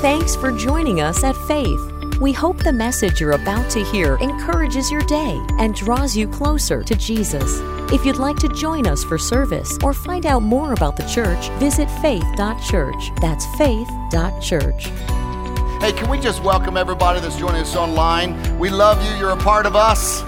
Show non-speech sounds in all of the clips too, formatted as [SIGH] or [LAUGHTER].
Thanks for joining us at Faith. We hope the message you're about to hear encourages your day and draws you closer to Jesus. If you'd like to join us for service or find out more about the church, visit faith.church. That's faith.church. Hey, can we just welcome everybody that's joining us online? We love you. You're a part of us.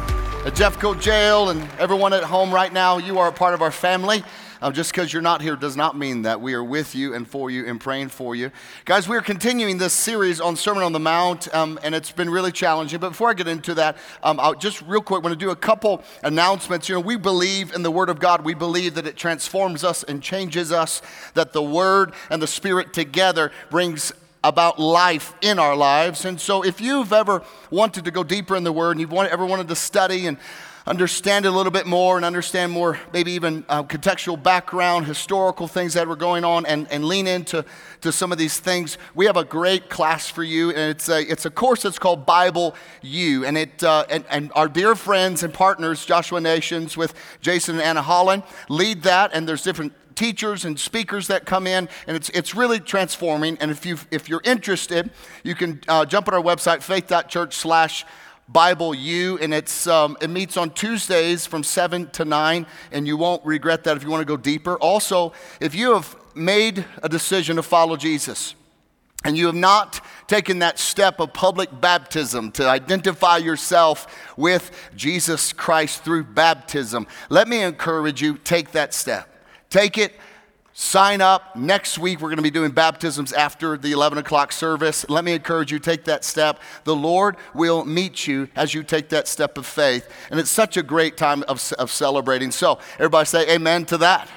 At Jeffcoat Jail and everyone at home right now, you are a part of our family. Um, just because you're not here does not mean that we are with you and for you and praying for you. Guys, we're continuing this series on Sermon on the Mount, um, and it's been really challenging. But before I get into that, um, I'll just real quick want to do a couple announcements. You know, we believe in the Word of God. We believe that it transforms us and changes us, that the Word and the Spirit together brings about life in our lives. And so, if you've ever wanted to go deeper in the Word and you've ever wanted to study and understand a little bit more and understand more, maybe even uh, contextual background, historical things that were going on, and, and lean into to some of these things, we have a great class for you. And it's a, it's a course that's called Bible U. And, it, uh, and, and our dear friends and partners, Joshua Nations with Jason and Anna Holland, lead that. And there's different teachers and speakers that come in, and it's, it's really transforming. And if, you if you're interested, you can uh, jump on our website, faith.church slash Bible U, and it's, um, it meets on Tuesdays from 7 to 9, and you won't regret that if you want to go deeper. Also, if you have made a decision to follow Jesus, and you have not taken that step of public baptism to identify yourself with Jesus Christ through baptism, let me encourage you take that step. Take it Sign up. Next week, we're going to be doing baptisms after the 11 o'clock service. Let me encourage you, take that step. The Lord will meet you as you take that step of faith. And it's such a great time of, of celebrating. So, everybody say amen to that.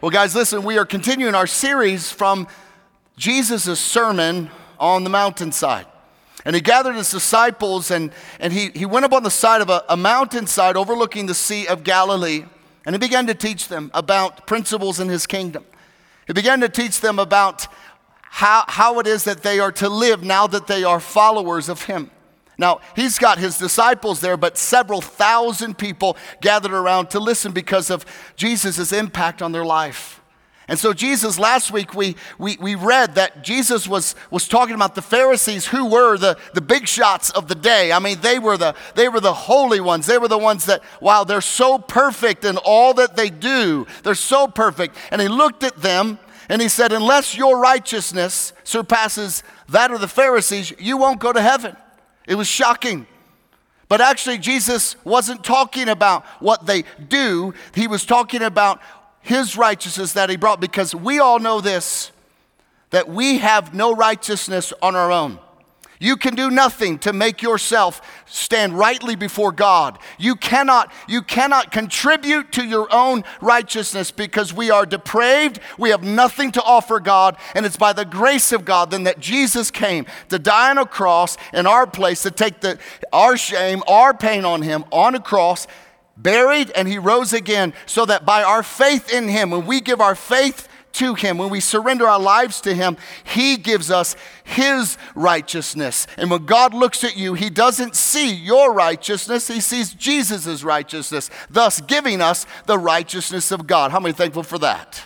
Well, guys, listen, we are continuing our series from Jesus' sermon on the mountainside. And he gathered his disciples and, and he, he went up on the side of a, a mountainside overlooking the Sea of Galilee. And he began to teach them about principles in his kingdom. He began to teach them about how, how it is that they are to live now that they are followers of him. Now, he's got his disciples there, but several thousand people gathered around to listen because of Jesus' impact on their life. And so, Jesus, last week we, we, we read that Jesus was, was talking about the Pharisees who were the, the big shots of the day. I mean, they were, the, they were the holy ones. They were the ones that, wow, they're so perfect in all that they do. They're so perfect. And he looked at them and he said, Unless your righteousness surpasses that of the Pharisees, you won't go to heaven. It was shocking. But actually, Jesus wasn't talking about what they do, he was talking about his righteousness that he brought because we all know this that we have no righteousness on our own. You can do nothing to make yourself stand rightly before God. You cannot, you cannot contribute to your own righteousness because we are depraved. We have nothing to offer God. And it's by the grace of God then that Jesus came to die on a cross in our place, to take the, our shame, our pain on him on a cross buried, and he rose again, so that by our faith in him, when we give our faith to him, when we surrender our lives to him, he gives us his righteousness. And when God looks at you, he doesn't see your righteousness, he sees Jesus' righteousness, thus giving us the righteousness of God. How many thankful for that?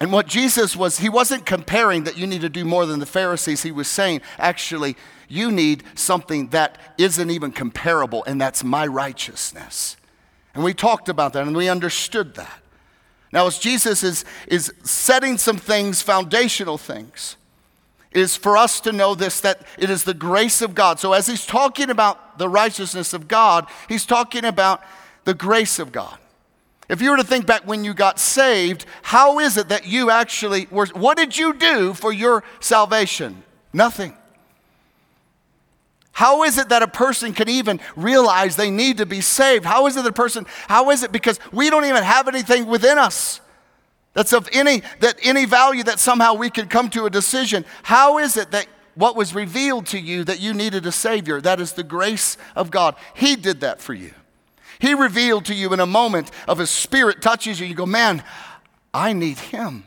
And what Jesus was, he wasn't comparing that you need to do more than the Pharisees. He was saying, actually, you need something that isn't even comparable, and that's my righteousness. And we talked about that and we understood that. Now, as Jesus is, is setting some things, foundational things, is for us to know this that it is the grace of God. So, as he's talking about the righteousness of God, he's talking about the grace of God. If you were to think back when you got saved, how is it that you actually were, what did you do for your salvation? Nothing. How is it that a person can even realize they need to be saved? How is it that a person, how is it because we don't even have anything within us that's of any, that any value that somehow we can come to a decision? How is it that what was revealed to you that you needed a Savior? That is the grace of God. He did that for you. He revealed to you in a moment of His Spirit touches you. You go, man, I need Him.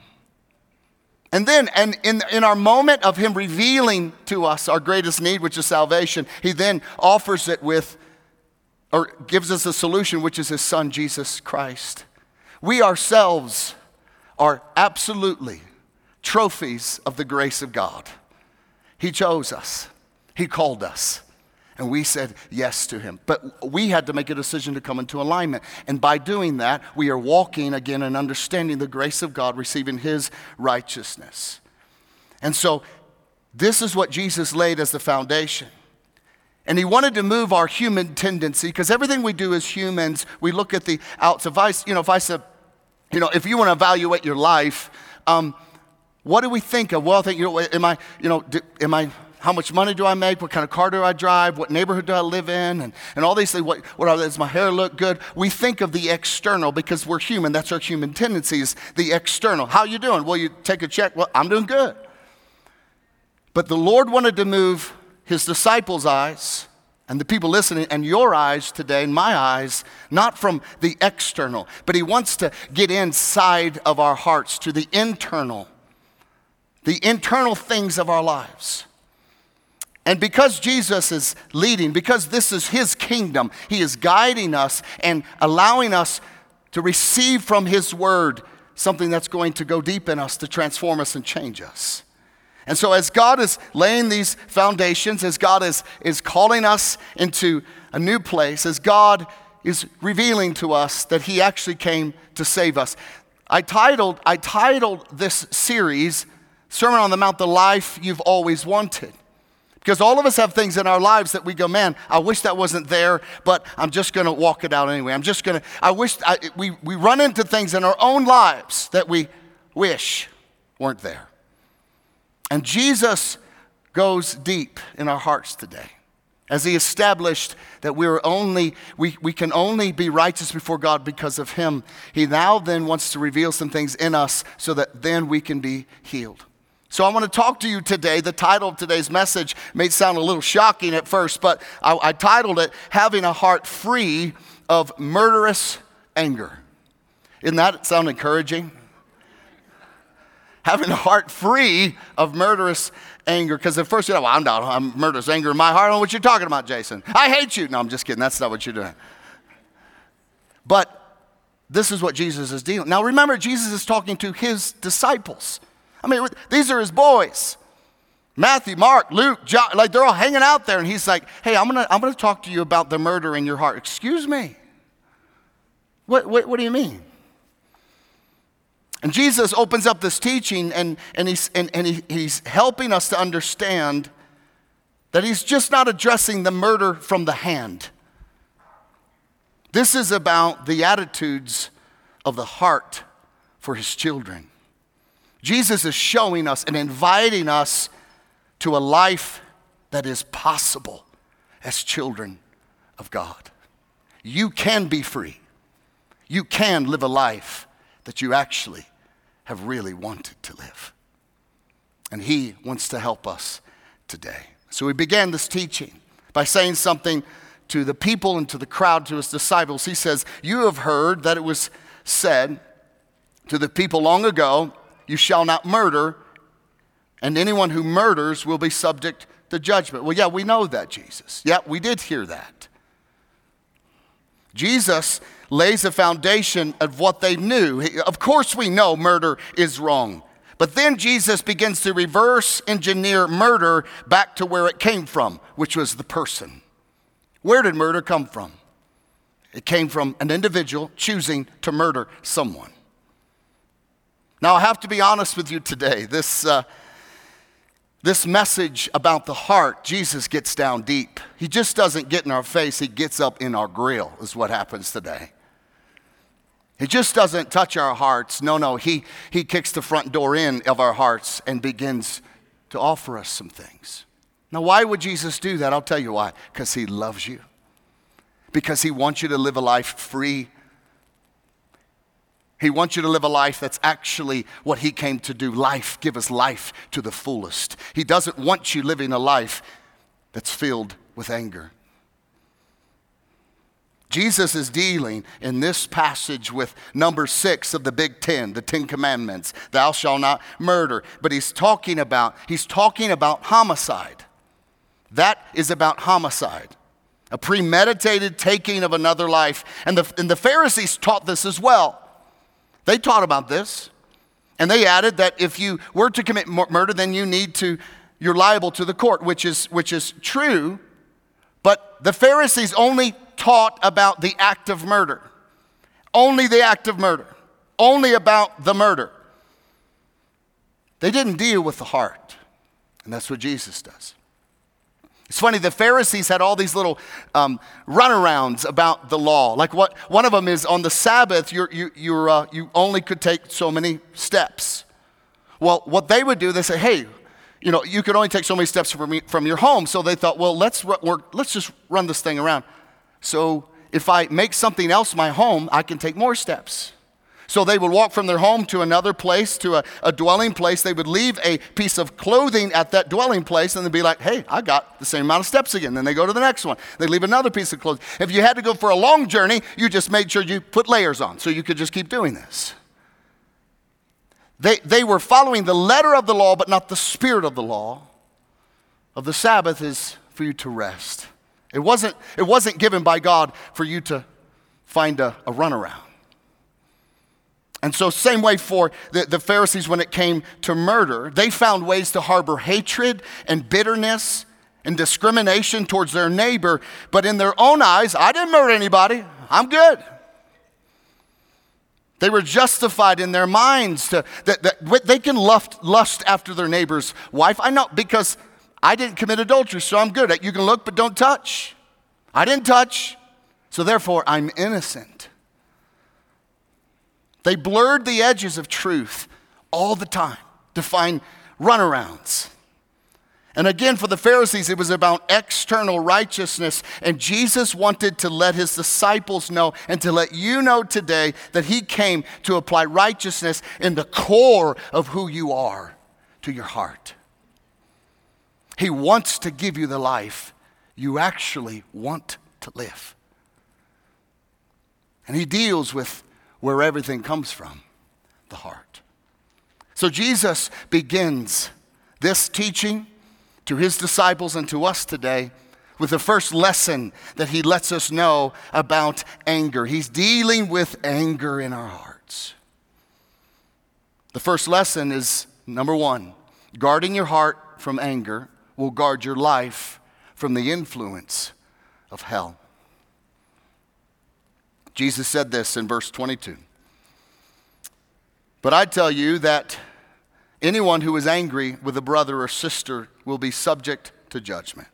And then, and in, in our moment of Him revealing to us our greatest need, which is salvation, He then offers it with, or gives us a solution, which is His Son, Jesus Christ. We ourselves are absolutely trophies of the grace of God. He chose us, He called us. And we said yes to him. But we had to make a decision to come into alignment. And by doing that, we are walking again and understanding the grace of God, receiving his righteousness. And so, this is what Jesus laid as the foundation. And he wanted to move our human tendency because everything we do as humans, we look at the outs. If I, you know, if I said, you know, if you want to evaluate your life, um, what do we think of? Well, I think, you know, am I, you know, do, am I, how much money do I make? What kind of car do I drive? What neighborhood do I live in? And, and all these things. What, what does my hair look good? We think of the external because we're human. That's our human tendencies, the external. How you doing? Well, you take a check. Well, I'm doing good. But the Lord wanted to move his disciples' eyes and the people listening and your eyes today and my eyes not from the external but he wants to get inside of our hearts to the internal the internal things of our lives and because jesus is leading because this is his kingdom he is guiding us and allowing us to receive from his word something that's going to go deep in us to transform us and change us and so, as God is laying these foundations, as God is, is calling us into a new place, as God is revealing to us that He actually came to save us, I titled, I titled this series, Sermon on the Mount, The Life You've Always Wanted. Because all of us have things in our lives that we go, man, I wish that wasn't there, but I'm just going to walk it out anyway. I'm just going to, I wish, I, we, we run into things in our own lives that we wish weren't there. And Jesus goes deep in our hearts today. As he established that we are only, we, we can only be righteous before God because of him, he now then wants to reveal some things in us so that then we can be healed. So I want to talk to you today. The title of today's message may sound a little shocking at first, but I, I titled it Having a Heart Free of Murderous Anger. Isn't that sound encouraging? having a heart free of murderous anger. Because at first, you know, well, I'm not, I'm murderous anger in my heart. I don't know what you're talking about, Jason. I hate you. No, I'm just kidding. That's not what you're doing. But this is what Jesus is dealing. Now remember, Jesus is talking to his disciples. I mean, these are his boys. Matthew, Mark, Luke, John, like they're all hanging out there, and he's like, hey, I'm gonna, I'm gonna talk to you about the murder in your heart. Excuse me. What, what, what do you mean? And Jesus opens up this teaching and, and, he's, and, and he, he's helping us to understand that he's just not addressing the murder from the hand. This is about the attitudes of the heart for his children. Jesus is showing us and inviting us to a life that is possible as children of God. You can be free. You can live a life that you actually have really wanted to live. And He wants to help us today. So we began this teaching by saying something to the people and to the crowd, to His disciples. He says, You have heard that it was said to the people long ago, You shall not murder, and anyone who murders will be subject to judgment. Well, yeah, we know that, Jesus. Yeah, we did hear that. Jesus lays a foundation of what they knew. Of course, we know murder is wrong. But then Jesus begins to reverse engineer murder back to where it came from, which was the person. Where did murder come from? It came from an individual choosing to murder someone. Now, I have to be honest with you today. This, uh, this message about the heart, Jesus gets down deep. He just doesn't get in our face, he gets up in our grill, is what happens today. He just doesn't touch our hearts. No, no, he, he kicks the front door in of our hearts and begins to offer us some things. Now, why would Jesus do that? I'll tell you why. Because he loves you, because he wants you to live a life free. He wants you to live a life that's actually what he came to do life, give us life to the fullest. He doesn't want you living a life that's filled with anger. Jesus is dealing in this passage with number six of the Big Ten, the Ten Commandments. Thou shalt not murder. But he's talking about, he's talking about homicide. That is about homicide. A premeditated taking of another life. And the, and the Pharisees taught this as well. They taught about this. And they added that if you were to commit murder, then you need to, you're liable to the court, which is, which is true. But the Pharisees only taught about the act of murder, only the act of murder, only about the murder. They didn't deal with the heart. And that's what Jesus does. It's funny, the Pharisees had all these little um, runarounds about the law. Like what, one of them is on the Sabbath, you're, you, you're, uh, you only could take so many steps. Well, what they would do, they say, hey, you know, you could only take so many steps from, from your home. So they thought, well, let's, work, let's just run this thing around. So if I make something else my home, I can take more steps. So they would walk from their home to another place, to a, a, dwelling place. They would leave a piece of clothing at that dwelling place and they'd be like, hey, I got the same amount of steps again. Then they go to the next one. They leave another piece of clothing. If you had to go for a long journey, you just made sure you put layers on so you could just keep doing this. They, they were following the letter of the law, but not the spirit of the law. Of the Sabbath is for you to rest. It wasn't, it wasn't given by God for you to find a, a runaround. And so, same way for the, the Pharisees when it came to murder, they found ways to harbor hatred and bitterness and discrimination towards their neighbor, but in their own eyes, I didn't murder anybody, I'm good. They were justified in their minds to, that, that they can lust, lust after their neighbor's wife. I know because I didn't commit adultery, so I'm good. You can look, but don't touch. I didn't touch, so therefore I'm innocent. They blurred the edges of truth all the time to find runarounds. And again, for the Pharisees, it was about external righteousness. And Jesus wanted to let his disciples know and to let you know today that he came to apply righteousness in the core of who you are to your heart. He wants to give you the life you actually want to live. And he deals with where everything comes from the heart. So Jesus begins this teaching to his disciples and to us today with the first lesson that he lets us know about anger. He's dealing with anger in our hearts. The first lesson is number one guarding your heart from anger will guard your life from the influence of hell. Jesus said this in verse 22. But I tell you that anyone who is angry with a brother or sister will be subject to judgment.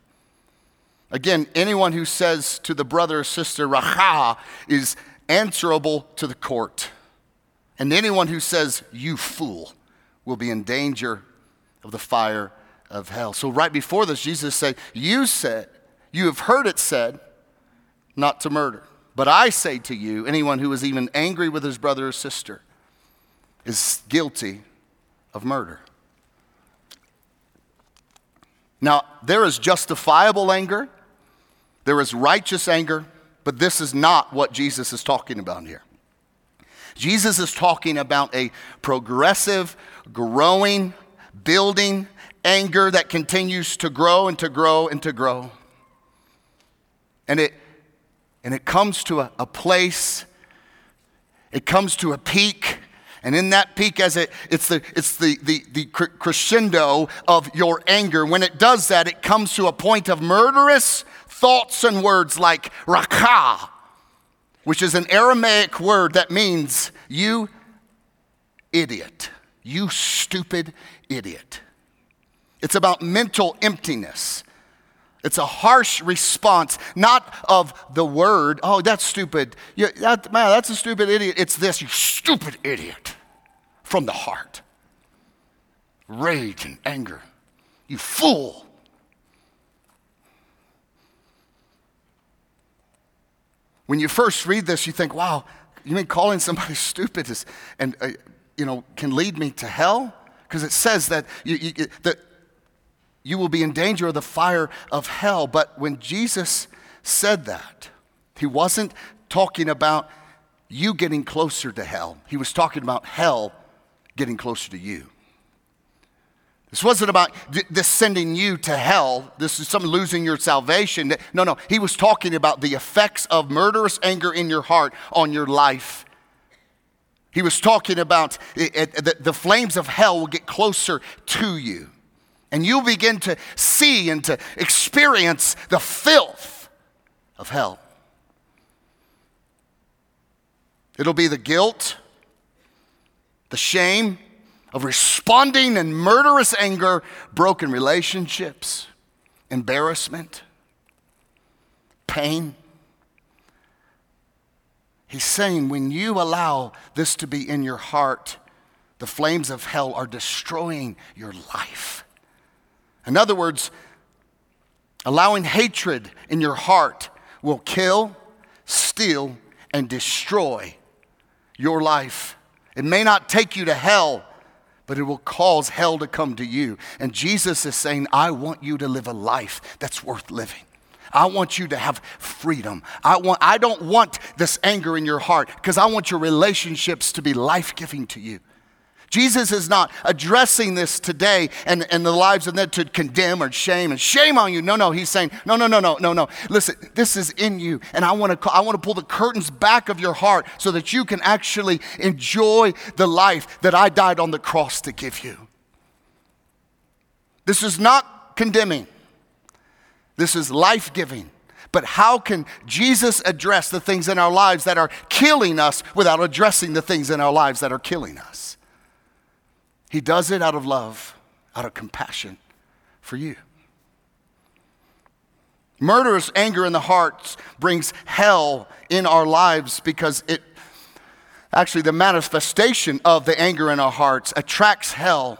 Again, anyone who says to the brother or sister, Raca, is answerable to the court. And anyone who says, You fool, will be in danger of the fire of hell. So, right before this, Jesus said, You said, you have heard it said, not to murder. But I say to you, anyone who is even angry with his brother or sister is guilty of murder. Now, there is justifiable anger, there is righteous anger, but this is not what Jesus is talking about here. Jesus is talking about a progressive, growing, building anger that continues to grow and to grow and to grow. And it and it comes to a, a place, it comes to a peak. And in that peak, as it, it's, the, it's the, the, the crescendo of your anger. When it does that, it comes to a point of murderous thoughts and words like raca, which is an Aramaic word that means you idiot, you stupid idiot. It's about mental emptiness. It's a harsh response, not of the word, oh, that's stupid. You, that, man, that's a stupid idiot. It's this, you stupid idiot, from the heart. Rage and anger. You fool. When you first read this, you think, wow, you mean calling somebody [LAUGHS] stupid is, and, uh, you know, can lead me to hell? Because it says that, you, you, that you will be in danger of the fire of hell. But when Jesus said that, he wasn't talking about you getting closer to hell, he was talking about hell getting closer to you. This wasn't about this sending you to hell. This is some losing your salvation. No, no. He was talking about the effects of murderous anger in your heart on your life. He was talking about the flames of hell will get closer to you. And you'll begin to see and to experience the filth of hell. It'll be the guilt, the shame of responding in murderous anger, broken relationships, embarrassment, pain. He's saying when you allow this to be in your heart, the flames of hell are destroying your life. In other words, allowing hatred in your heart will kill, steal, and destroy your life. It may not take you to hell, but it will cause hell to come to you. And Jesus is saying, I want you to live a life that's worth living. I want you to have freedom. I, want, I don't want this anger in your heart because I want your relationships to be life giving to you. Jesus is not addressing this today and, and the lives of them to condemn or shame and shame on you. No, no, he's saying, no, no, no, no, no, no. Listen, this is in you. And I want to I want to pull the curtains back of your heart so that you can actually enjoy the life that I died on the cross to give you. This is not condemning. This is life giving. But how can Jesus address the things in our lives that are killing us without addressing the things in our lives that are killing us? He does it out of love, out of compassion for you. Murderous anger in the heart brings hell in our lives because it actually, the manifestation of the anger in our hearts attracts hell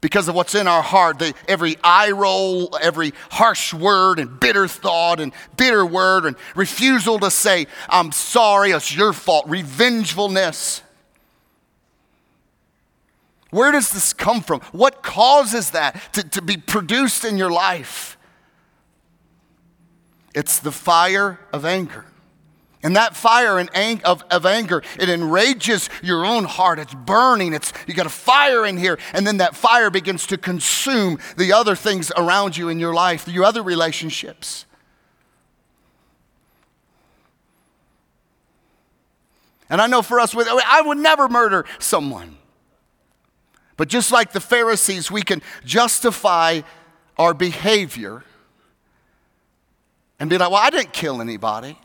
because of what's in our heart. The, every eye roll, every harsh word and bitter thought and bitter word and refusal to say, I'm sorry, it's your fault, revengefulness. Where does this come from? What causes that to, to be produced in your life? It's the fire of anger. And that fire and ang- of, of anger, it enrages your own heart. It's burning. It's, you got a fire in here. And then that fire begins to consume the other things around you in your life, your other relationships. And I know for us, I would never murder someone. But just like the Pharisees, we can justify our behavior and be like, well, I didn't kill anybody.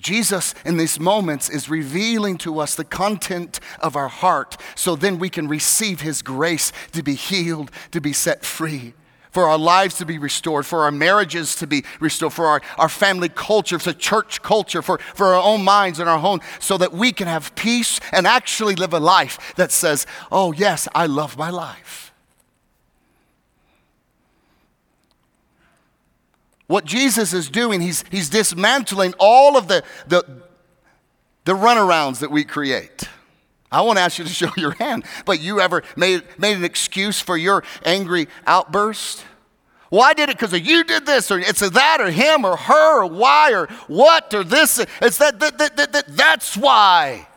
Jesus, in these moments, is revealing to us the content of our heart so then we can receive His grace to be healed, to be set free, for our lives to be restored, for our marriages to be restored, for our, our family culture, for church culture, for, for our own minds and our home, so that we can have peace and actually live a life that says, Oh, yes, I love my life. What Jesus is doing, he's, he's dismantling all of the, the, the runarounds that we create. I won't ask you to [LAUGHS] show your hand, but you ever made, made an excuse for your angry outburst? Well, I did it because you did this, or it's that, or him, or her, or why, or what, or this. It's that, that, that, that, that that's why.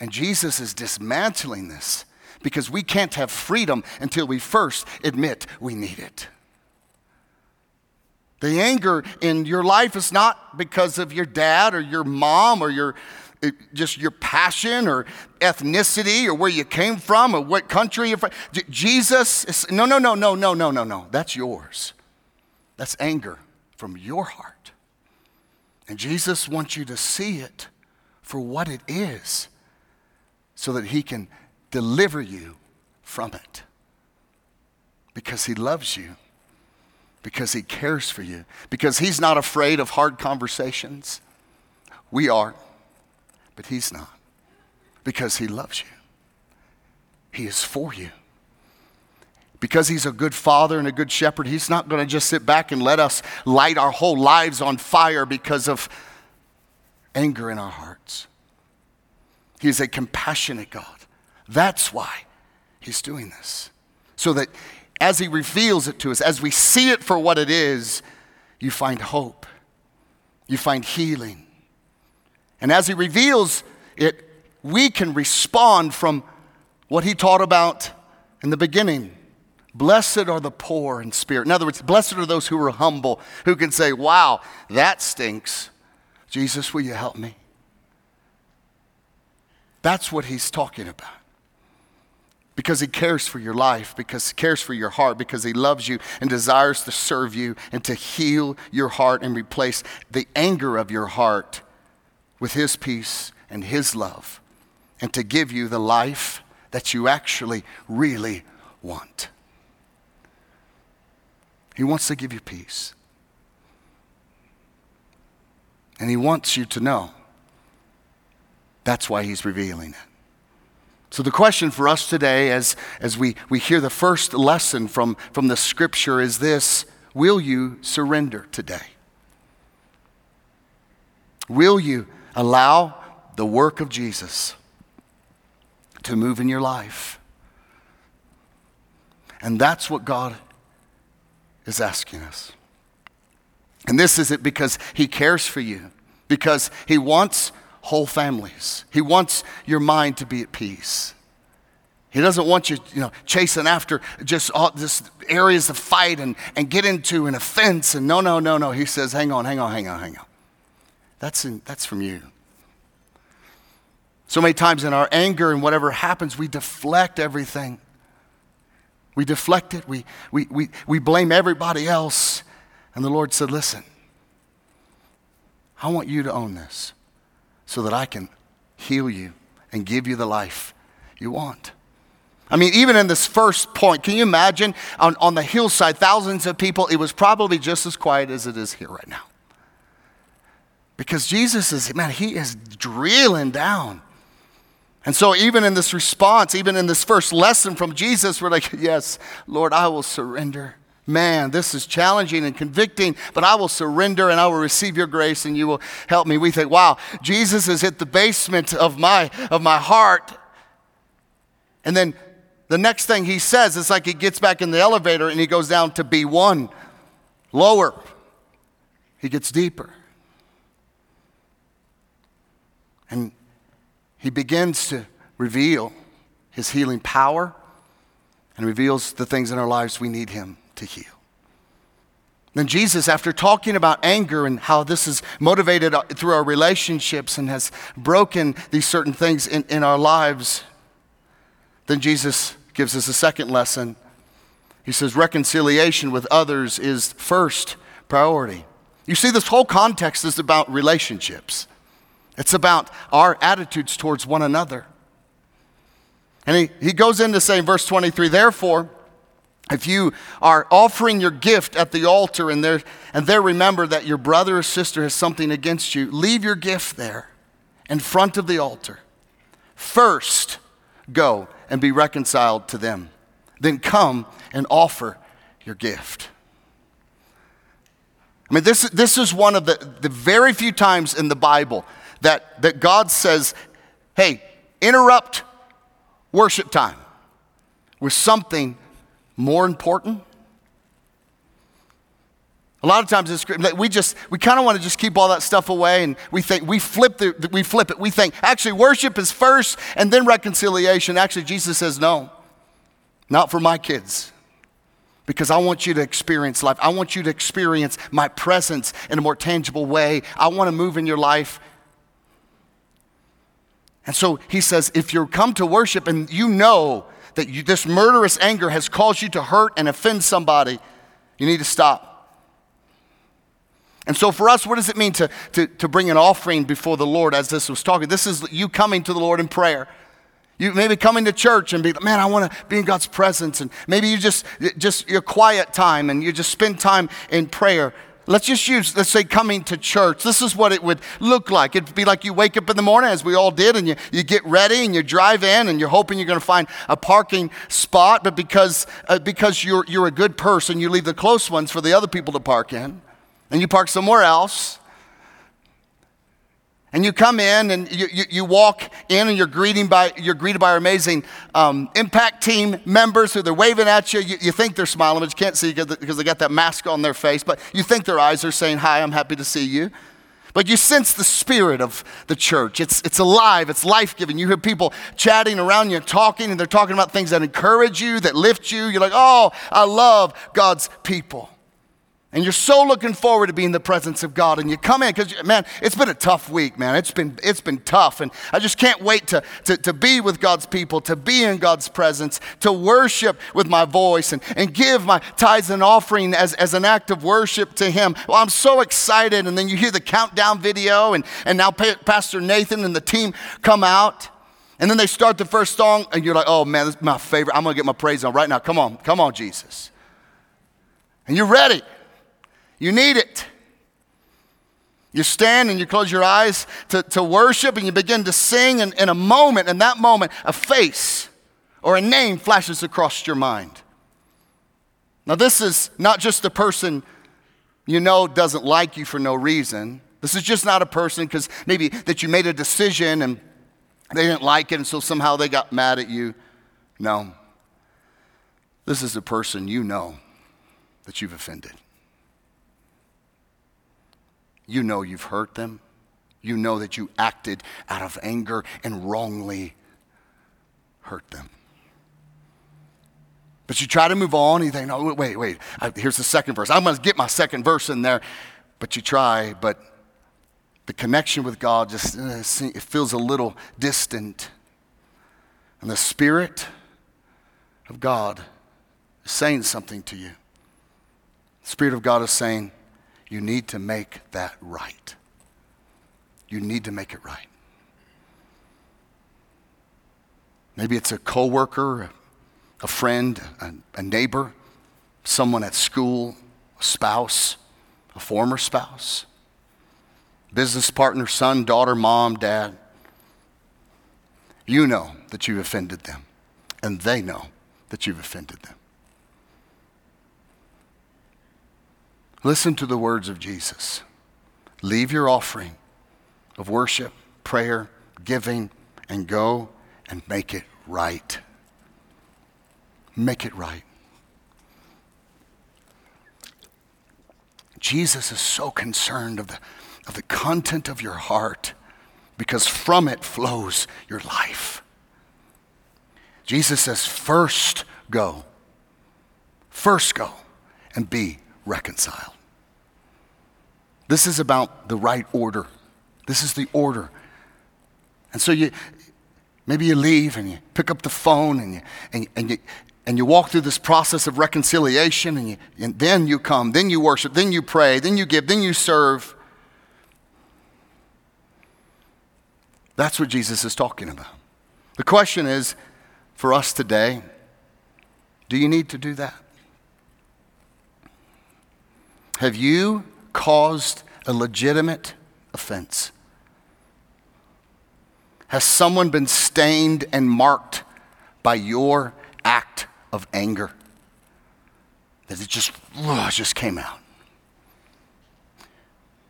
And Jesus is dismantling this because we can't have freedom until we first admit we need it. The anger in your life is not because of your dad or your mom or your Uh, just your passion or ethnicity or where you came from or what country you're from. Jesus no, no, no, no, no, no, no, no. That's yours. That's anger from your heart. And Jesus wants you to see it for what it is so that he can deliver you from it because he loves you, because he cares for you, because he's not afraid of hard conversations. We are, but he's not because he loves you. He is for you. Because he's a good father and a good shepherd, he's not going to just sit back and let us light our whole lives on fire because of anger in our hearts. He is a compassionate God. That's why he's doing this. So that as he reveals it to us, as we see it for what it is, you find hope, you find healing. And as he reveals it, we can respond from what he taught about in the beginning Blessed are the poor in spirit. In other words, blessed are those who are humble, who can say, Wow, that stinks. Jesus, will you help me? That's what he's talking about. Because he cares for your life, because he cares for your heart, because he loves you and desires to serve you and to heal your heart and replace the anger of your heart with his peace and his love and to give you the life that you actually really want. He wants to give you peace. And He wants you to know. That's why He's revealing it. So, the question for us today, as, as we, we hear the first lesson from, from the scripture, is this Will you surrender today? Will you allow the work of Jesus to move in your life? And that's what God is asking us. And this is it because He cares for you, because He wants whole families. He wants your mind to be at peace. He doesn't want you, you know, chasing after just all this areas of fight and, and get into an offense. And no, no, no, no. He says, hang on, hang on, hang on, hang on. That's, in, that's from you. So many times in our anger and whatever happens, we deflect everything we deflect it, we, we, we, we blame everybody else. And the Lord said, Listen, I want you to own this so that I can heal you and give you the life you want. I mean, even in this first point, can you imagine on, on the hillside, thousands of people, it was probably just as quiet as it is here right now. Because Jesus is, man, he is drilling down and so, even in this response, even in this first lesson from Jesus, we're like, [LAUGHS] Yes, Lord, I will surrender. Man, this is challenging and convicting, but I will surrender and I will receive your grace and you will help me. We think, wow, Jesus has hit the basement of my, of my heart. And then the next thing he says, it's like he gets back in the elevator and he goes down to B1, lower. He gets deeper. And he begins to reveal his healing power and reveals the things in our lives we need him to heal. Then Jesus, after talking about anger and how this is motivated uh, through our relationships and has broken these certain things in, in our lives, then Jesus gives us a second lesson. He says, reconciliation with others is first priority. You see, this whole context is about relationships. It's about our attitudes towards one another. And he, he goes in to say in verse 23 Therefore, if you are offering your gift at the altar and there, and there remember that your brother or sister has something against you, leave your gift there in front of the altar. First, go and be reconciled to them. Then come and offer your gift. I mean, this, this is one of the, the very few times in the Bible that, that God says, hey, interrupt worship time with something more important? A lot of times it's, we just we kind of want to just keep all that stuff away, and we think we flip the, we flip it. We think actually worship is first, and then reconciliation. Actually, Jesus says no, not for my kids, because I want you to experience life. I want you to experience my presence in a more tangible way. I want to move in your life and so he says, if you come to worship and you know that you, this murderous anger has caused you to hurt and offend somebody, you need to stop. And so for us, what does it mean to, to, to bring an offering before the Lord as this was talking? This is you coming to the Lord in prayer. You maybe coming to church and be like, man, I want to be in God's presence. And maybe you just, just your quiet time and you just spend time in prayer. Let's just use, let's say, coming to church. This is what it would look like. It'd be like you wake up in the morning, as we all did, and you, you get ready and you drive in and you're hoping you're going to find a parking spot, but because, uh, because you're, you're a good person, you leave the close ones for the other people to park in, and you park somewhere else. And you come in and you, you, you, walk in and you're, greeting by, you're greeted by our amazing um, impact team members who they're waving at you. you. You think they're smiling, but you can't see because they got that mask on their face. But you think their eyes are saying, Hi, I'm happy to see you. But you sense the spirit of the church. It's, it's alive, it's life giving. You hear people chatting around you, talking, and they're talking about things that encourage you, that lift you. You're like, oh, I love God's people. And you're so looking forward to being in the presence of God. And you come in because, man, it's been a tough week, man. It's been, it's been tough. And I just can't wait to, to, to be with God's people, to be in God's presence, to worship with my voice and, and give my tithes and offering as, as an act of worship to Him. Well, I'm so excited. And then you hear the countdown video, and, and now Pastor Nathan and the team come out. And then they start the first song, and you're like, oh, man, this is my favorite. I'm going to get my praise on right now. Come on, come on, Jesus. And you're ready. You need it. You stand and you close your eyes to, to worship and you begin to sing, and in a moment, in that moment, a face or a name flashes across your mind. Now, this is not just a person you know doesn't like you for no reason. This is just not a person because maybe that you made a decision and they didn't like it, and so somehow they got mad at you. No. This is a person you know that you've offended. You know you've hurt them. You know that you acted out of anger and wrongly hurt them. But you try to move on, you think, no, wait, wait, here's the second verse. I'm going to get my second verse in there. But you try, but the connection with God just uh, it feels a little distant. And the Spirit of God is saying something to you. The Spirit of God is saying, you need to make that right. You need to make it right. Maybe it's a coworker, a friend, a, a neighbor, someone at school, a spouse, a former spouse, business partner, son, daughter, mom, dad. You know that you've offended them, and they know that you've offended them. Listen to the words of Jesus. Leave your offering of worship, prayer, giving, and go and make it right. Make it right. Jesus is so concerned of the, of the content of your heart because from it flows your life. Jesus says, first go. First go and be reconciled. This is about the right order. This is the order. And so you maybe you leave and you pick up the phone and you, and, and you, and you walk through this process of reconciliation and, you, and then you come, then you worship, then you pray, then you give, then you serve. That's what Jesus is talking about. The question is for us today do you need to do that? Have you caused a legitimate offense? Has someone been stained and marked by your act of anger? That it just, oh, it just came out.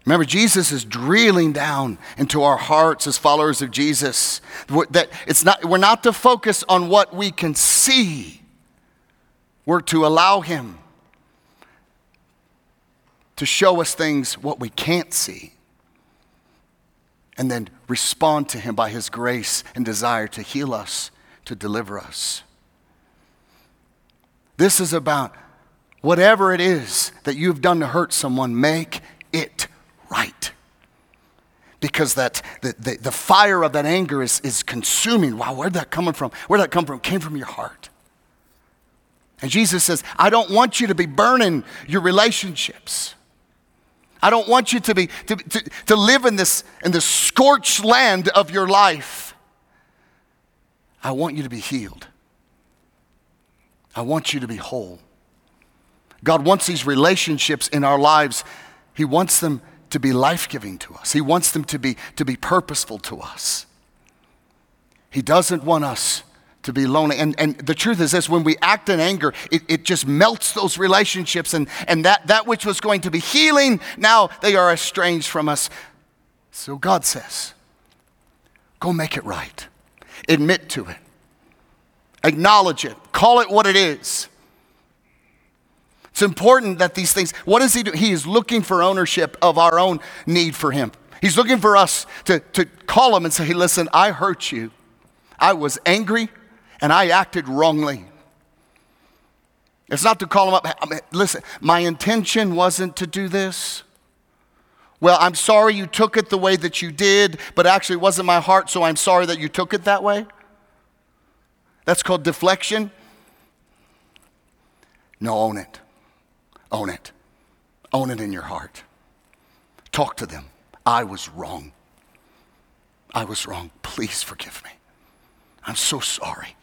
Remember, Jesus is drilling down into our hearts as followers of Jesus. That it's not, we're not to focus on what we can see, we're to allow Him to show us things what we can't see, and then respond to Him by His grace and desire to heal us, to deliver us. This is about whatever it is that you've done to hurt someone, make it right. Because that the, the, the fire of that anger is, is consuming. Wow, where'd that come from? Where'd that come from? It came from your heart. And Jesus says, I don't want you to be burning your relationships. I don't want you to, be, to, to, to live in this, in this scorched land of your life. I want you to be healed. I want you to be whole. God wants these relationships in our lives, He wants them to be life giving to us, He wants them to be, to be purposeful to us. He doesn't want us to be lonely. And, and the truth is this when we act in anger, it, it just melts those relationships, and, and that, that which was going to be healing, now they are estranged from us. So God says, go make it right, admit to it, acknowledge it, call it what it is. It's important that these things, what does he do? He is looking for ownership of our own need for him. He's looking for us to, to call him and say, hey, listen, I hurt you. I was angry and I acted wrongly. It's not to call them up. I mean, listen, my intention wasn't to do this. Well, I'm sorry you took it the way that you did, but actually it wasn't my heart, so I'm sorry that you took it that way. That's called deflection. No, own it. Own it. Own it in your heart. Talk to them. I was wrong. I was wrong. Please forgive me. I'm so sorry.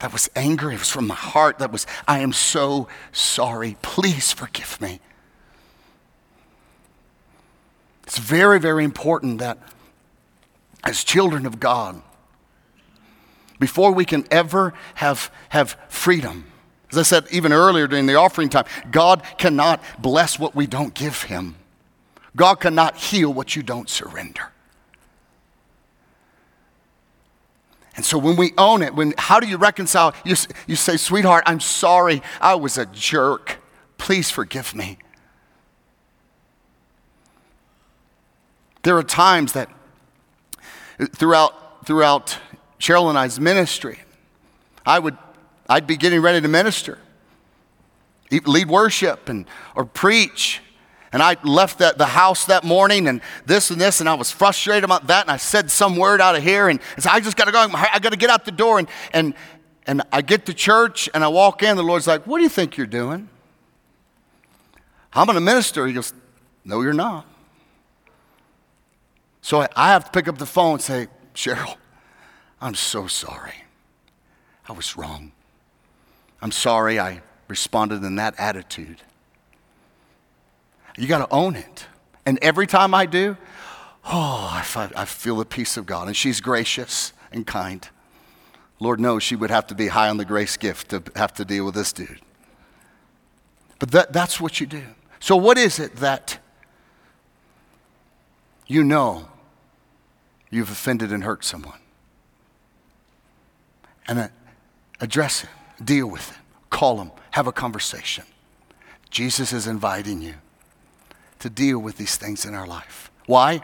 That was anger. It was from my heart. That was, I am so sorry. Please forgive me. It's very, very important that as children of God, before we can ever have, have freedom, as I said even earlier during the offering time, God cannot bless what we don't give Him. God cannot heal what you don't surrender. And so when we own it, when, how do you reconcile? You, you say, sweetheart, I'm sorry. I was a jerk. Please forgive me. There are times that uh, throughout, throughout Cheryl and I's ministry, I would, I'd be getting ready to minister, lead worship and, or preach. And I left that, the house that morning and this and this, and I was frustrated about that. And I said some word out of here, and I said, I just got to go. I got to get out the door. And, and, and I get to church and I walk in. The Lord's like, What do you think you're doing? I'm going to minister. He goes, No, you're not. So I have to pick up the phone and say, Cheryl, I'm so sorry. I was wrong. I'm sorry I responded in that attitude. You got to own it. And every time I do, oh, I, I feel the peace of God. And she's gracious and kind. Lord knows she would have to be high on the grace gift to have to deal with this dude. But that, that's what you do. So, what is it that you know you've offended and hurt someone? And address it, deal with it, call them, have a conversation. Jesus is inviting you to deal with these things in our life. Why?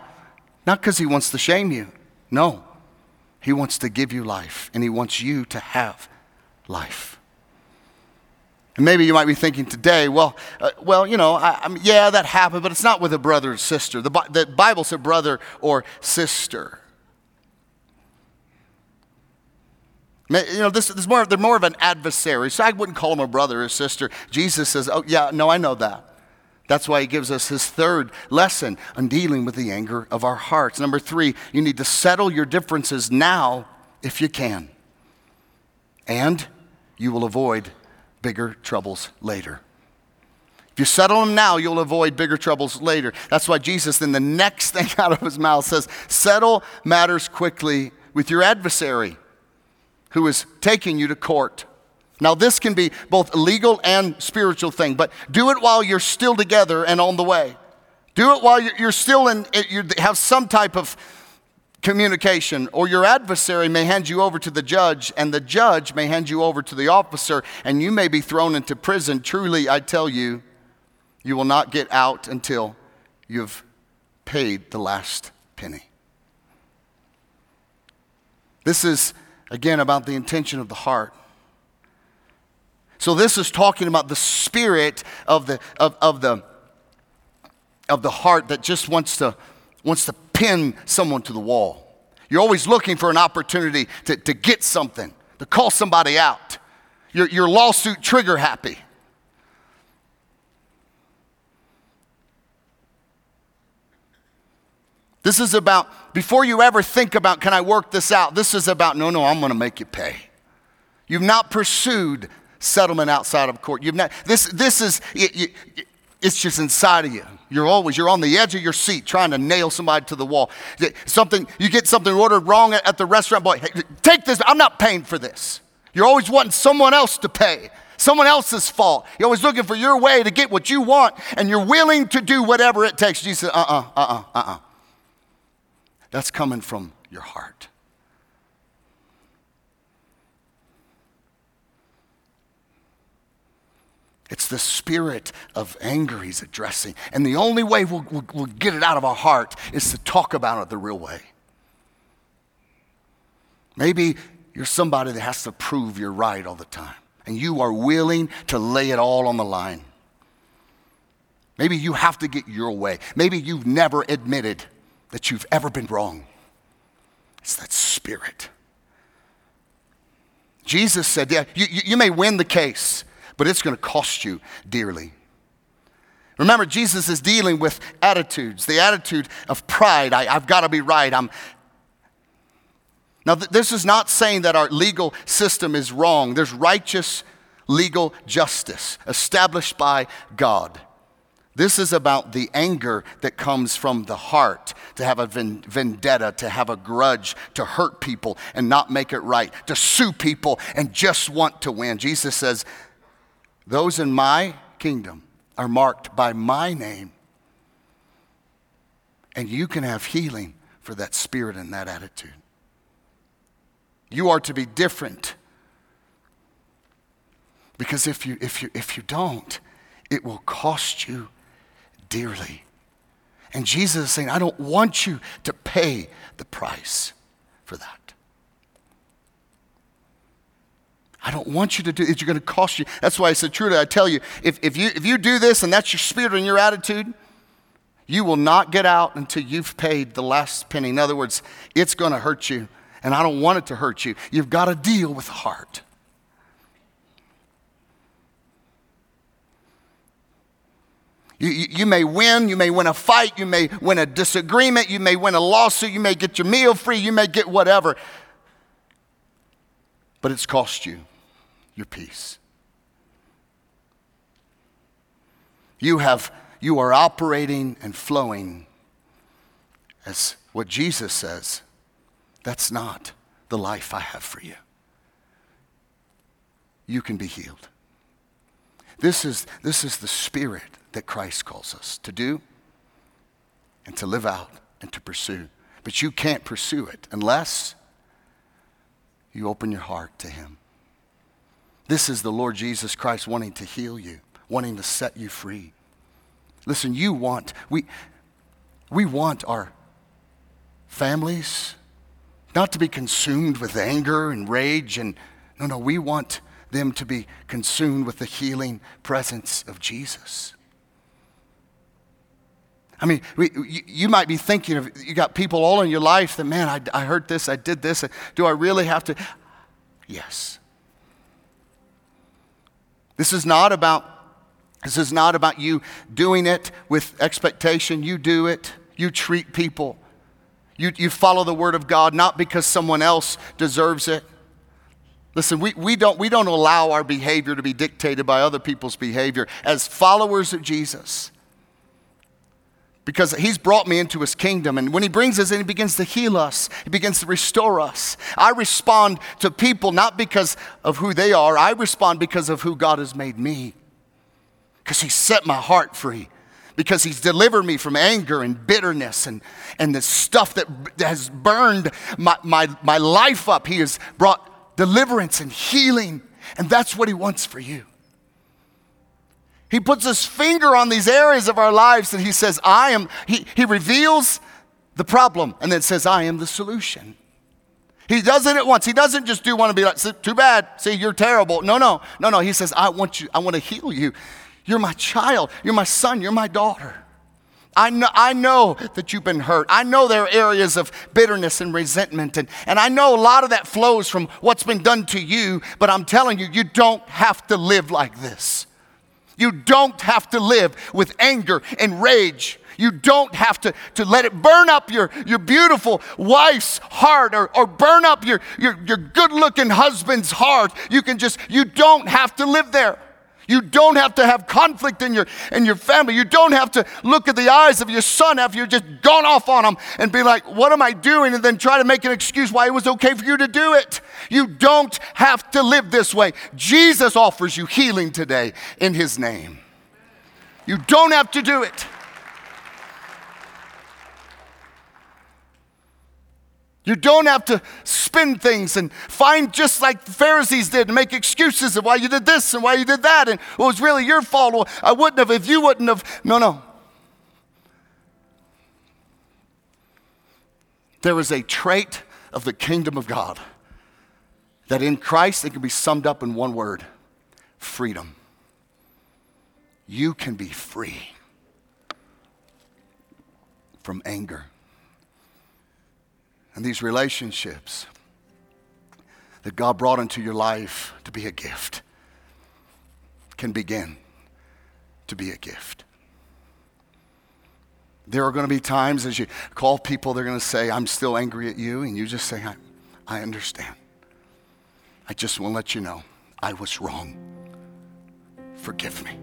Not because He wants to shame you. No. He wants to give you life, and He wants you to have life. And maybe you might be thinking today, well, uh, well, you know, I, I yeah, that happened, but it's not with a brother or sister. The, the Bible said brother or sister. You know, this, is more, they're more of an adversary. So I wouldn't call him a brother or sister. Jesus says, oh, yeah, no, I know that. That's why he gives us his third lesson on dealing with the anger of our hearts. Number three, you need to settle your differences now if you can. And you will avoid bigger troubles later. If you settle them now, you'll avoid bigger troubles later. That's why Jesus, then the next [LAUGHS] thing out of his mouth says, Settle matters quickly with your adversary who is taking you to court. Now, this can be both a legal and spiritual thing, but do it while you're still together and on the way. Do it while you're still in, you have some type of communication, or your adversary may hand you over to the judge, and the judge may hand you over to the officer, and you may be thrown into prison. Truly, I tell you, you will not get out until you've paid the last penny. This is, again, about the intention of the heart. So this is talking about the spirit of the, of, of the, of the heart that just wants to, wants to pin someone to the wall. You're always looking for an opportunity to, to get something, to call somebody out. You're, you're lawsuit trigger happy. This is about, before you ever think about, can I work this out? This is about, no, no, I'm to make you pay. You've not pursued settlement outside of court. You've not, this, this is, it, it, it's just inside of you. You're always, you're on the edge of your seat trying to nail somebody to the wall. Something, you get something ordered wrong at the restaurant, boy, hey, take this, I'm not paying for this. You're always wanting someone else to pay, someone else's fault. You're always looking for your way to get what you want, and you're willing to do whatever it takes. Jesus said, uh uh-uh, uh, uh-uh, uh, uh uh. That's coming from your heart. It's the spirit of anger he's addressing. And the only way we'll, we'll, we'll, get it out of our heart is to talk about it the real way. Maybe you're somebody that has to prove you're right all the time, and you are willing to lay it all on the line. Maybe you have to get your way. Maybe you've never admitted that you've ever been wrong. It's that spirit. Jesus said, Yeah, you, you may win the case but it's going to cost you dearly. Remember, Jesus is dealing with attitudes, the attitude of pride. I, have got to be right. I'm. Now, th- this is not saying that our legal system is wrong. There's righteous legal justice established by God. This is about the anger that comes from the heart to have a vendetta, to have a grudge, to hurt people and not make it right, to sue people and just want to win. Jesus says those in my kingdom are marked by my name. And you can have healing for that spirit and that attitude. You are to be different. Because if you, if you, if you don't, it will cost you dearly. And Jesus is saying, I don't want you to pay the price for that. I don't want you to do it. You're going to cost you. That's why I said, truly, I tell you, if, if, you, if you do this and that's your spirit and your attitude, you will not get out until you've paid the last penny. In other words, it's going to hurt you, and I don't want it to hurt you. You've got to deal with the heart. You, you, you, may win, you may win a fight, you may win a disagreement, you may win a lawsuit, you may get your meal free, you may get whatever. But it's cost you your peace. You have you are operating and flowing as what Jesus says. That's not the life I have for you. You can be healed. This is, this is the spirit that Christ calls us to do and to live out and to pursue. But you can't pursue it unless you open your heart to Him. This is the Lord Jesus Christ wanting to heal you, wanting to set you free. Listen, you want, we, we want our families not to be consumed with anger and rage and no, no, we want them to be consumed with the healing presence of Jesus. I mean, we, you, you, might be thinking of, you got people all in your life that, man, I, I heard this, I did this. Do I really have to? Yes. This is not about this is not about you doing it with expectation. You do it. You treat people. You, you follow the word of God not because someone else deserves it. Listen, we, we, don't, we don't allow our behavior to be dictated by other people's behavior. As followers of Jesus, because he's brought me into his kingdom. And when he brings us in, he begins to heal us, he begins to restore us. I respond to people not because of who they are, I respond because of who God has made me. Because he set my heart free. Because he's delivered me from anger and bitterness and, and the stuff that has burned my, my, my life up. He has brought deliverance and healing. And that's what he wants for you. He puts his finger on these areas of our lives and he says, I am, he, he reveals the problem and then says, I am the solution. He does it at once. He doesn't just do want to be like, too bad, see, you're terrible. No, no, no, no. He says, I want you, I want to heal you. You're my child, you're my son, you're my daughter. I know, I know that you've been hurt. I know there are areas of bitterness and resentment, and, and I know a lot of that flows from what's been done to you, but I'm telling you, you don't have to live like this. You don't have to live with anger and rage. You don't have to, to let it burn up your, your beautiful wife's heart or, or burn up your, your, your good looking husband's heart. You can just, you don't have to live there. You don't have to have conflict in your, in your family. You don't have to look at the eyes of your son after you've just gone off on him and be like, What am I doing? And then try to make an excuse why it was okay for you to do it. You don't have to live this way. Jesus offers you healing today in his name. You don't have to do it. You don't have to spin things and find just like the Pharisees did and make excuses of why you did this and why you did that and it was really your fault. Well, I wouldn't have if you wouldn't have. No, no. There is a trait of the kingdom of God that in Christ it can be summed up in one word freedom. You can be free from anger and these relationships that God brought into your life to be a gift can begin to be a gift. There are going to be times as you call people, they're going to say, I'm still angry at you. And you just say, I, I understand. I just want to let you know I was wrong. Forgive me.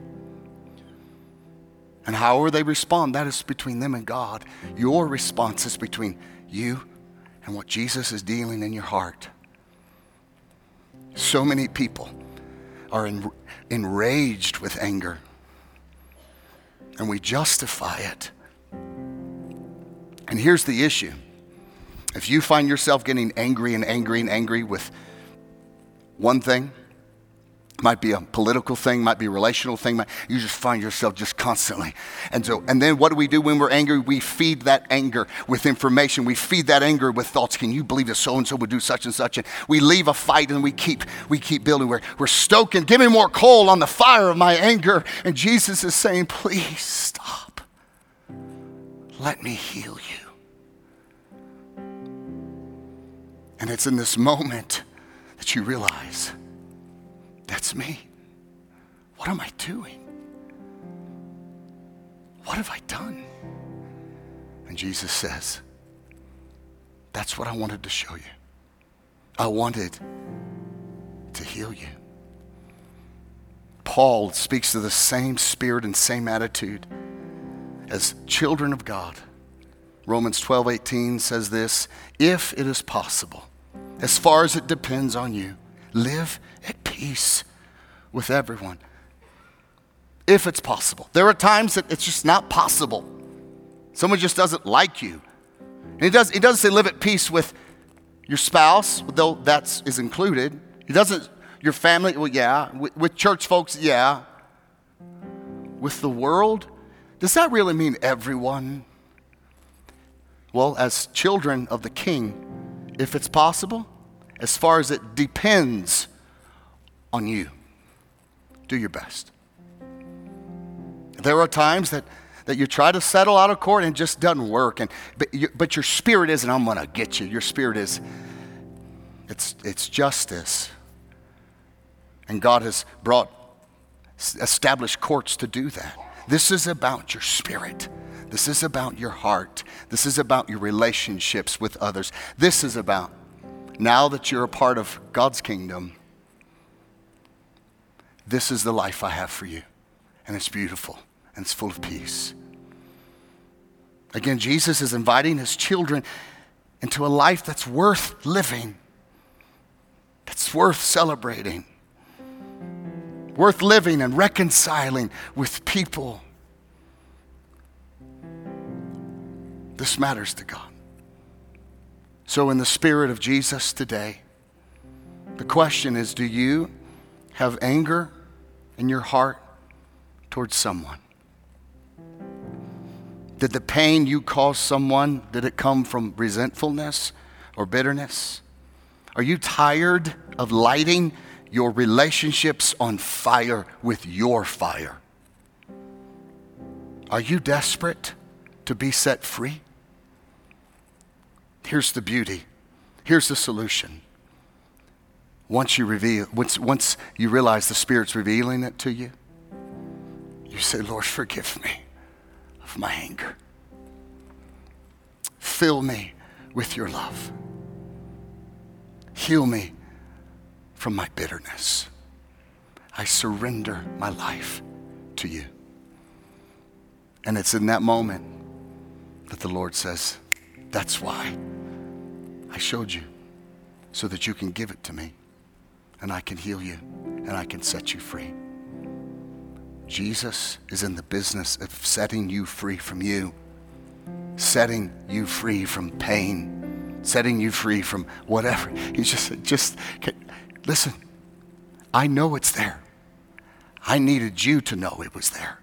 And however they respond, that is between them and God. Your response is between you and what Jesus is dealing in your heart. So many people are en- enraged with anger, and we justify it. And here's the issue if you find yourself getting angry and angry and angry with one thing, might be a political thing, might be a relational thing. You just find yourself just constantly. And so, and then what do we do when we're angry? We feed that anger with information. We feed that anger with thoughts. Can you believe that so and so would do such and such? And we leave a fight and we keep we keep building. We're we're stoking. Give me more coal on the fire of my anger. And Jesus is saying, please stop. Let me heal you. And it's in this moment that you realize that's me. What am I doing? What have I done? And Jesus says, That's what I wanted to show you. I wanted to heal you. Paul speaks to the same spirit and same attitude as children of God. Romans 12 18 says this if it is possible, as far as it depends on you, live at peace with everyone. If it's possible. There are times that it's just not possible. Someone just doesn't like you. And he, does, he doesn't say live at peace with your spouse, though that is included. He doesn't, your family, well, yeah. With, with church folks, yeah. With the world, does that really mean everyone? Well, as children of the king, if it's possible, as far as it depends on you. Do your best. There are times that, that you try to settle out of court and it just doesn't work. And, but, you, but your spirit isn't, I'm going to get you. Your spirit is, it's, it's justice. And God has brought, established courts to do that. This is about your spirit. This is about your heart. This is about your relationships with others. This is about now that you're a part of God's kingdom, this is the life I have for you. And it's beautiful and it's full of peace. Again, Jesus is inviting his children into a life that's worth living, that's worth celebrating, worth living and reconciling with people. This matters to God. So, in the spirit of Jesus today, the question is do you have anger in your heart towards someone? Did the pain you caused someone, did it come from resentfulness or bitterness? Are you tired of lighting your relationships on fire with your fire? Are you desperate to be set free? Here's the beauty. Here's the solution. Once you reveal, once, once you realize the Spirit's revealing it to you, you say, Lord, forgive me of my anger. Fill me with your love. Heal me from my bitterness. I surrender my life to you. And it's in that moment that the Lord says, That's why I showed you, so that you can give it to me and I can heal you and I can set you free. Jesus is in the business of setting you free from you, setting you free from pain, setting you free from whatever. He just, just listen, I know it's there. I needed you to know it was there.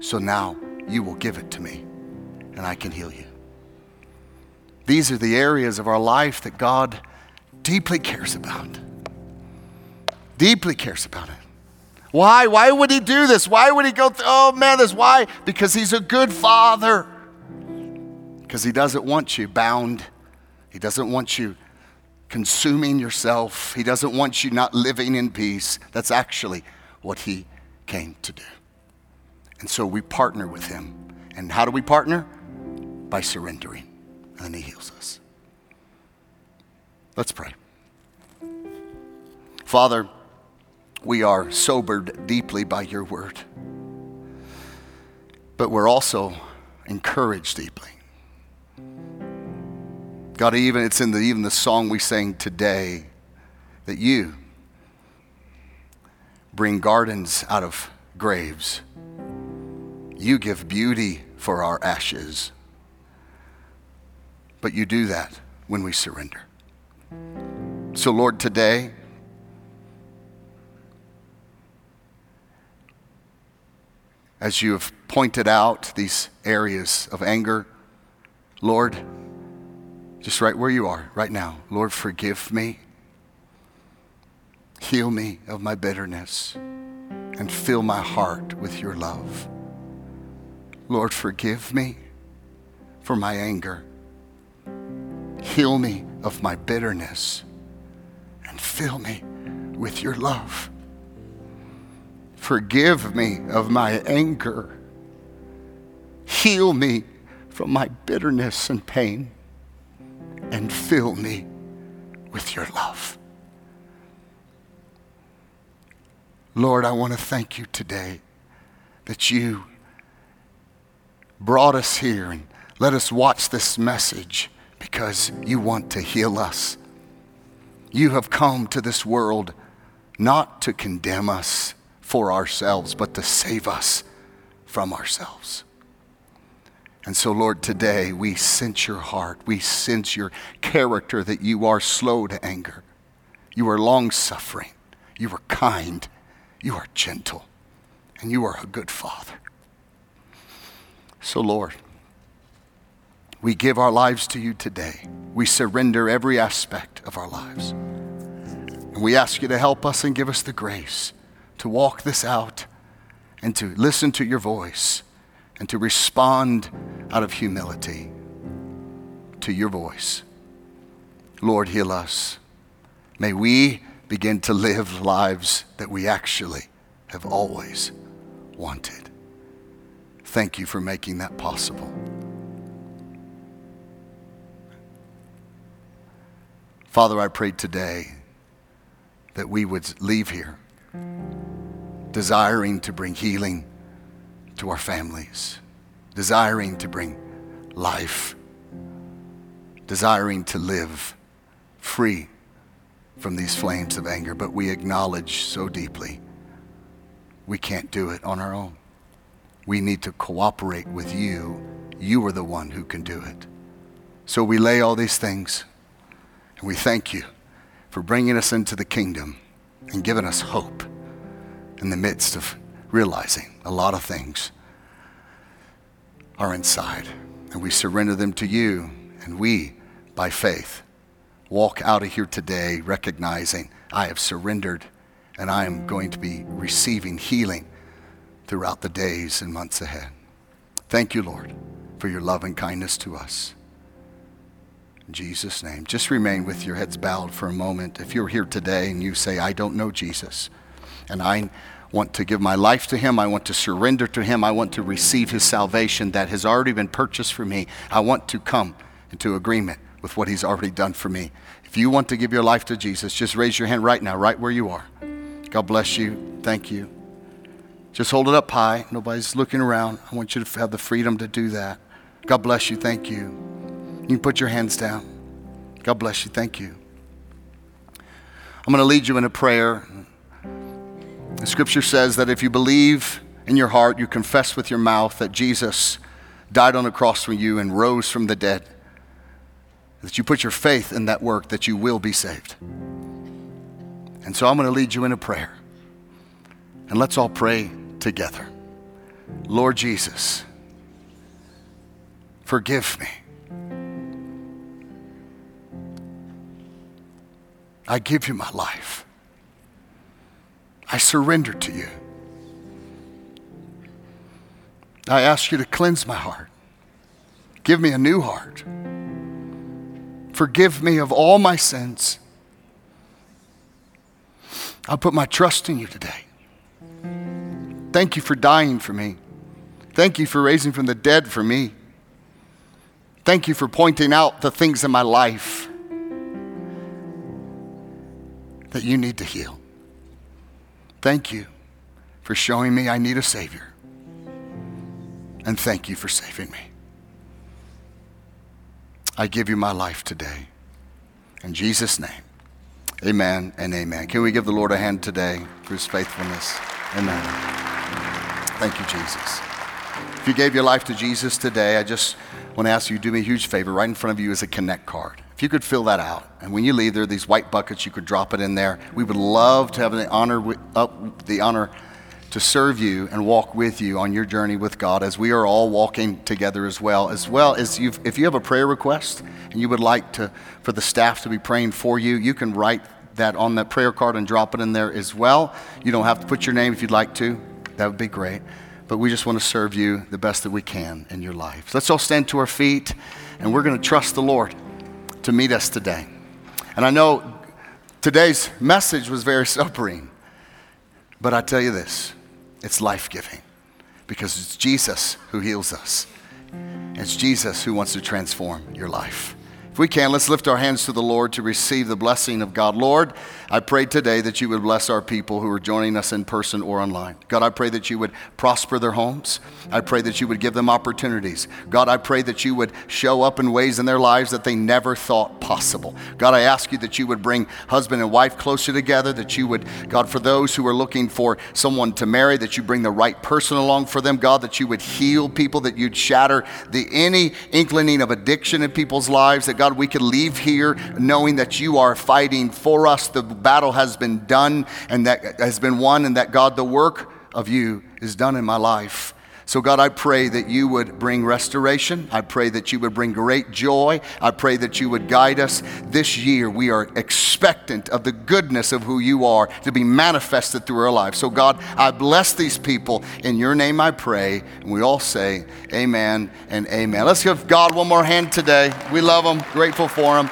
So now you will give it to me and I can heal you. These are the areas of our life that God deeply cares about. Deeply cares about it. Why? Why would he do this? Why would he go through? Oh man, this why? Because he's a good father. Because he doesn't want you bound. He doesn't want you consuming yourself. He doesn't want you not living in peace. That's actually what he came to do. And so we partner with him. And how do we partner? By surrendering. And he heals us. Let's pray. Father, we are sobered deeply by your word, but we're also encouraged deeply. God, even it's in the, even the song we sang today that you bring gardens out of graves. You give beauty for our ashes. But you do that when we surrender. So, Lord, today, as you have pointed out these areas of anger, Lord, just right where you are right now, Lord, forgive me. Heal me of my bitterness and fill my heart with your love. Lord, forgive me for my anger. Heal me of my bitterness and fill me with your love. Forgive me of my anger. Heal me from my bitterness and pain and fill me with your love. Lord, I want to thank you today that you brought us here and let us watch this message because you want to heal us. You have come to this world not to condemn us for ourselves, but to save us from ourselves. And so, Lord, today we sense your heart. We sense your character that you are slow to anger. You are long suffering. You are kind. You are gentle. And you are a good father. So, Lord, we give our lives to you today. We surrender every aspect of our lives. And we ask you to help us and give us the grace to walk this out and to listen to your voice and to respond out of humility to your voice. Lord, heal us. May we begin to live lives that we actually have always wanted. Thank you for making that possible. Father, I pray today that we would leave here desiring to bring healing to our families, desiring to bring life, desiring to live free from these flames of anger, but we acknowledge so deeply we can't do it on our own. We need to cooperate with you. You are the one who can do it. So we lay all these things and we thank you for bringing us into the kingdom and giving us hope in the midst of realizing a lot of things are inside. And we surrender them to you. And we, by faith, walk out of here today recognizing I have surrendered and I am going to be receiving healing throughout the days and months ahead. Thank you, Lord, for your love and kindness to us. In Jesus' name. Just remain with your heads bowed for a moment. If you're here today and you say, I don't know Jesus, and I want to give my life to Him, I want to surrender to Him, I want to receive His salvation that has already been purchased for me, I want to come into agreement with what He's already done for me. If you want to give your life to Jesus, just raise your hand right now, right where you are. God bless you. Thank you. Just hold it up high. Nobody's looking around. I want you to have the freedom to do that. God bless you. Thank you. You can put your hands down. God bless you. Thank you. I'm going to lead you in a prayer. The scripture says that if you believe in your heart, you confess with your mouth that Jesus died on a cross for you and rose from the dead, that you put your faith in that work, that you will be saved. And so I'm going to lead you in a prayer. And let's all pray together. Lord Jesus, forgive me. I give you my life. I surrender to you. I ask you to cleanse my heart. Give me a new heart. Forgive me of all my sins. I put my trust in you today. Thank you for dying for me. Thank you for raising from the dead for me. Thank you for pointing out the things in my life that you need to heal. Thank you for showing me I need a Savior. And thank you for saving me. I give you my life today. In Jesus' name, amen and amen. Can we give the Lord a hand today for his faithfulness? Amen. Thank you, Jesus. If you gave your life to Jesus today, I just want to ask you to do me a huge favor. Right in front of you is a Connect card. If you could fill that out, and when you leave, there are these white buckets. You could drop it in there. We would love to have the honor, up the honor to serve you and walk with you on your journey with God as we are all walking together as well. As well as if you have a prayer request and you would like to, for the staff to be praying for you, you can write that on that prayer card and drop it in there as well. You don't have to put your name if you'd like to. That would be great. But we just want to serve you the best that we can in your life. Let's all stand to our feet and we're going to trust the Lord to meet us today. And I know today's message was very [LAUGHS] sobering, but I tell you this it's life giving because it's Jesus who heals us. It's Jesus who wants to transform your life. If we can, let's lift our hands to the Lord to receive the blessing of God. Lord, I pray today that you would bless our people who are joining us in person or online. God, I pray that you would prosper their homes. I pray that you would give them opportunities. God, I pray that you would show up in ways in their lives that they never thought possible. God, I ask you that you would bring husband and wife closer together, that you would, God, for those who are looking for someone to marry, that you bring the right person along for them. God, that you would heal people, that you'd shatter the any inclining of addiction in people's lives, that God, we could leave here knowing that you are fighting for us. The battle has been done and that has been won, and that God, the work of you is done in my life. So, God, I pray that you would bring restoration. I pray that you would bring great joy. I pray that you would guide us. This year, we are expectant of the goodness of who you are to be manifested through our lives. So, God, I bless these people. In your name I pray. And we all say, Amen and Amen. Let's give God one more hand today. We love them, grateful for them.